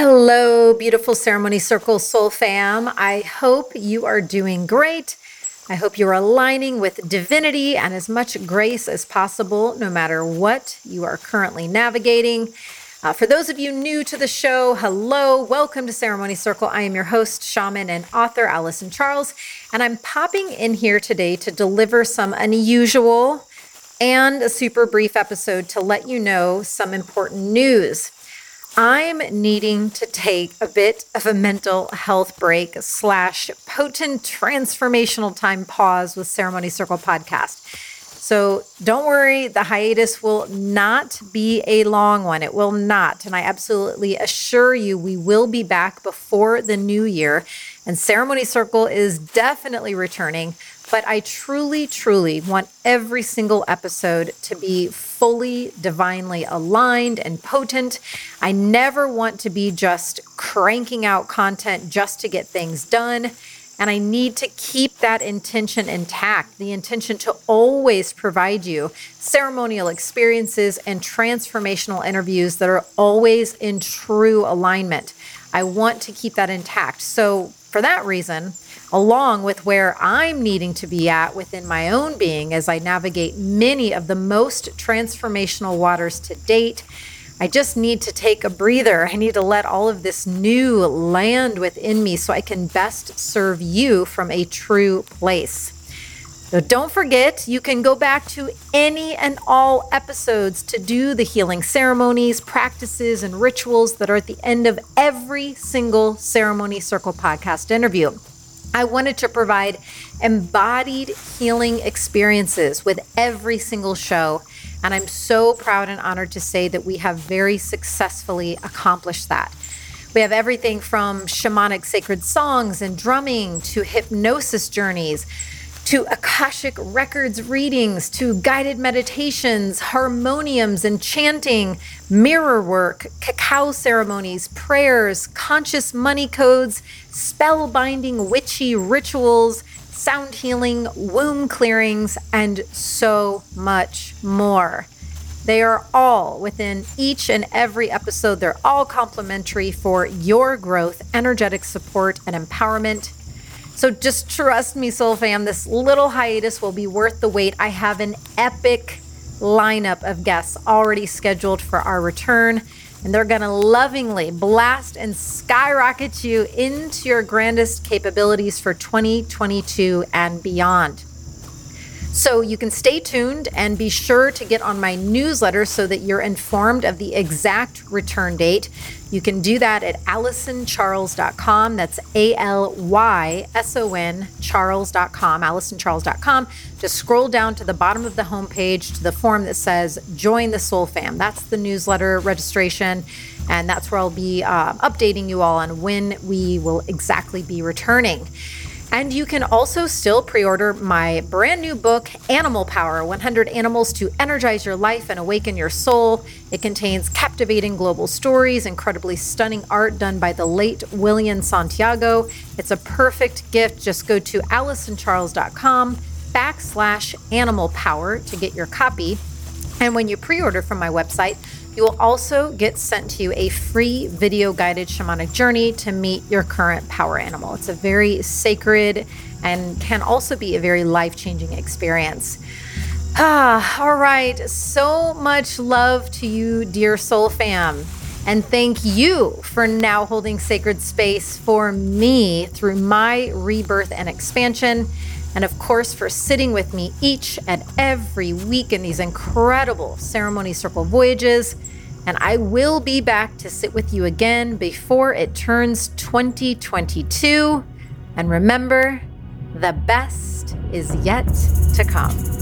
Hello, beautiful Ceremony Circle Soul fam. I hope you are doing great. I hope you are aligning with divinity and as much grace as possible, no matter what you are currently navigating. Uh, for those of you new to the show, hello, welcome to Ceremony Circle. I am your host, shaman, and author, Alyson Charles, and I'm popping in here today to deliver some unusual and a super brief episode to let you know some important news. I'm needing to take a bit of a mental health break slash potent transformational time pause with Ceremony Circle podcast. So don't worry, the hiatus will not be a long one. It will not. And I absolutely assure you, we will be back before the new year. And Ceremony Circle is definitely returning but I truly, truly want every single episode to be fully divinely aligned and potent. I never want to be just cranking out content just to get things done. And I need to keep that intention intact the intention to always provide you ceremonial experiences and transformational interviews that are always in true alignment. I want to keep that intact. So, for that reason, along with where I'm needing to be at within my own being as I navigate many of the most transformational waters to date. I just need to take a breather. I need to let all of this new land within me so I can best serve you from a true place. So don't forget, you can go back to any and all episodes to do the healing ceremonies, practices, and rituals that are at the end of every single Ceremony Circle podcast interview. I wanted to provide embodied healing experiences with every single show. And I'm so proud and honored to say that we have very successfully accomplished that. We have everything from shamanic sacred songs and drumming to hypnosis journeys to Akashic Records readings, to guided meditations, harmoniums and chanting, mirror work, cacao ceremonies, prayers, conscious money codes, spell-binding witchy rituals, sound healing, womb clearings, and so much more. They are all within each and every episode. They're all complimentary for your growth, energetic support, and empowerment. So just trust me, Soul Fam, this little hiatus will be worth the wait. I have an epic lineup of guests already scheduled for our return, and they're going to lovingly blast and skyrocket you into your grandest capabilities for 2022 and beyond. So you can stay tuned and be sure to get on my newsletter so that you're informed of the exact return date. You can do that at alysoncharles.com. That's A L Y S O N Charles.com, alysoncharles.com. Just scroll down to the bottom of the homepage to the form that says Join the Soul Fam. That's the newsletter registration. And that's where I'll be uh, updating you all on when we will exactly be returning. And you can also still pre order my brand new book, Animal Power 100 Animals to Energize Your Life and Awaken Your Soul. It contains captivating global stories, incredibly stunning art done by the late William Santiago. It's a perfect gift. Just go to alysoncharles.com backslash animal power to get your copy. And when you pre order from my website, you will also get sent to you a free video guided shamanic journey to meet your current power animal. It's a very sacred and can also be a very life changing experience. Ah, all right. So much love to you, dear soul fam. And thank you for now holding sacred space for me through my rebirth and expansion and of course, for sitting with me each and every week in these incredible ceremony circle voyages. And I will be back to sit with you again before it turns 2022. And remember, the best is yet to come.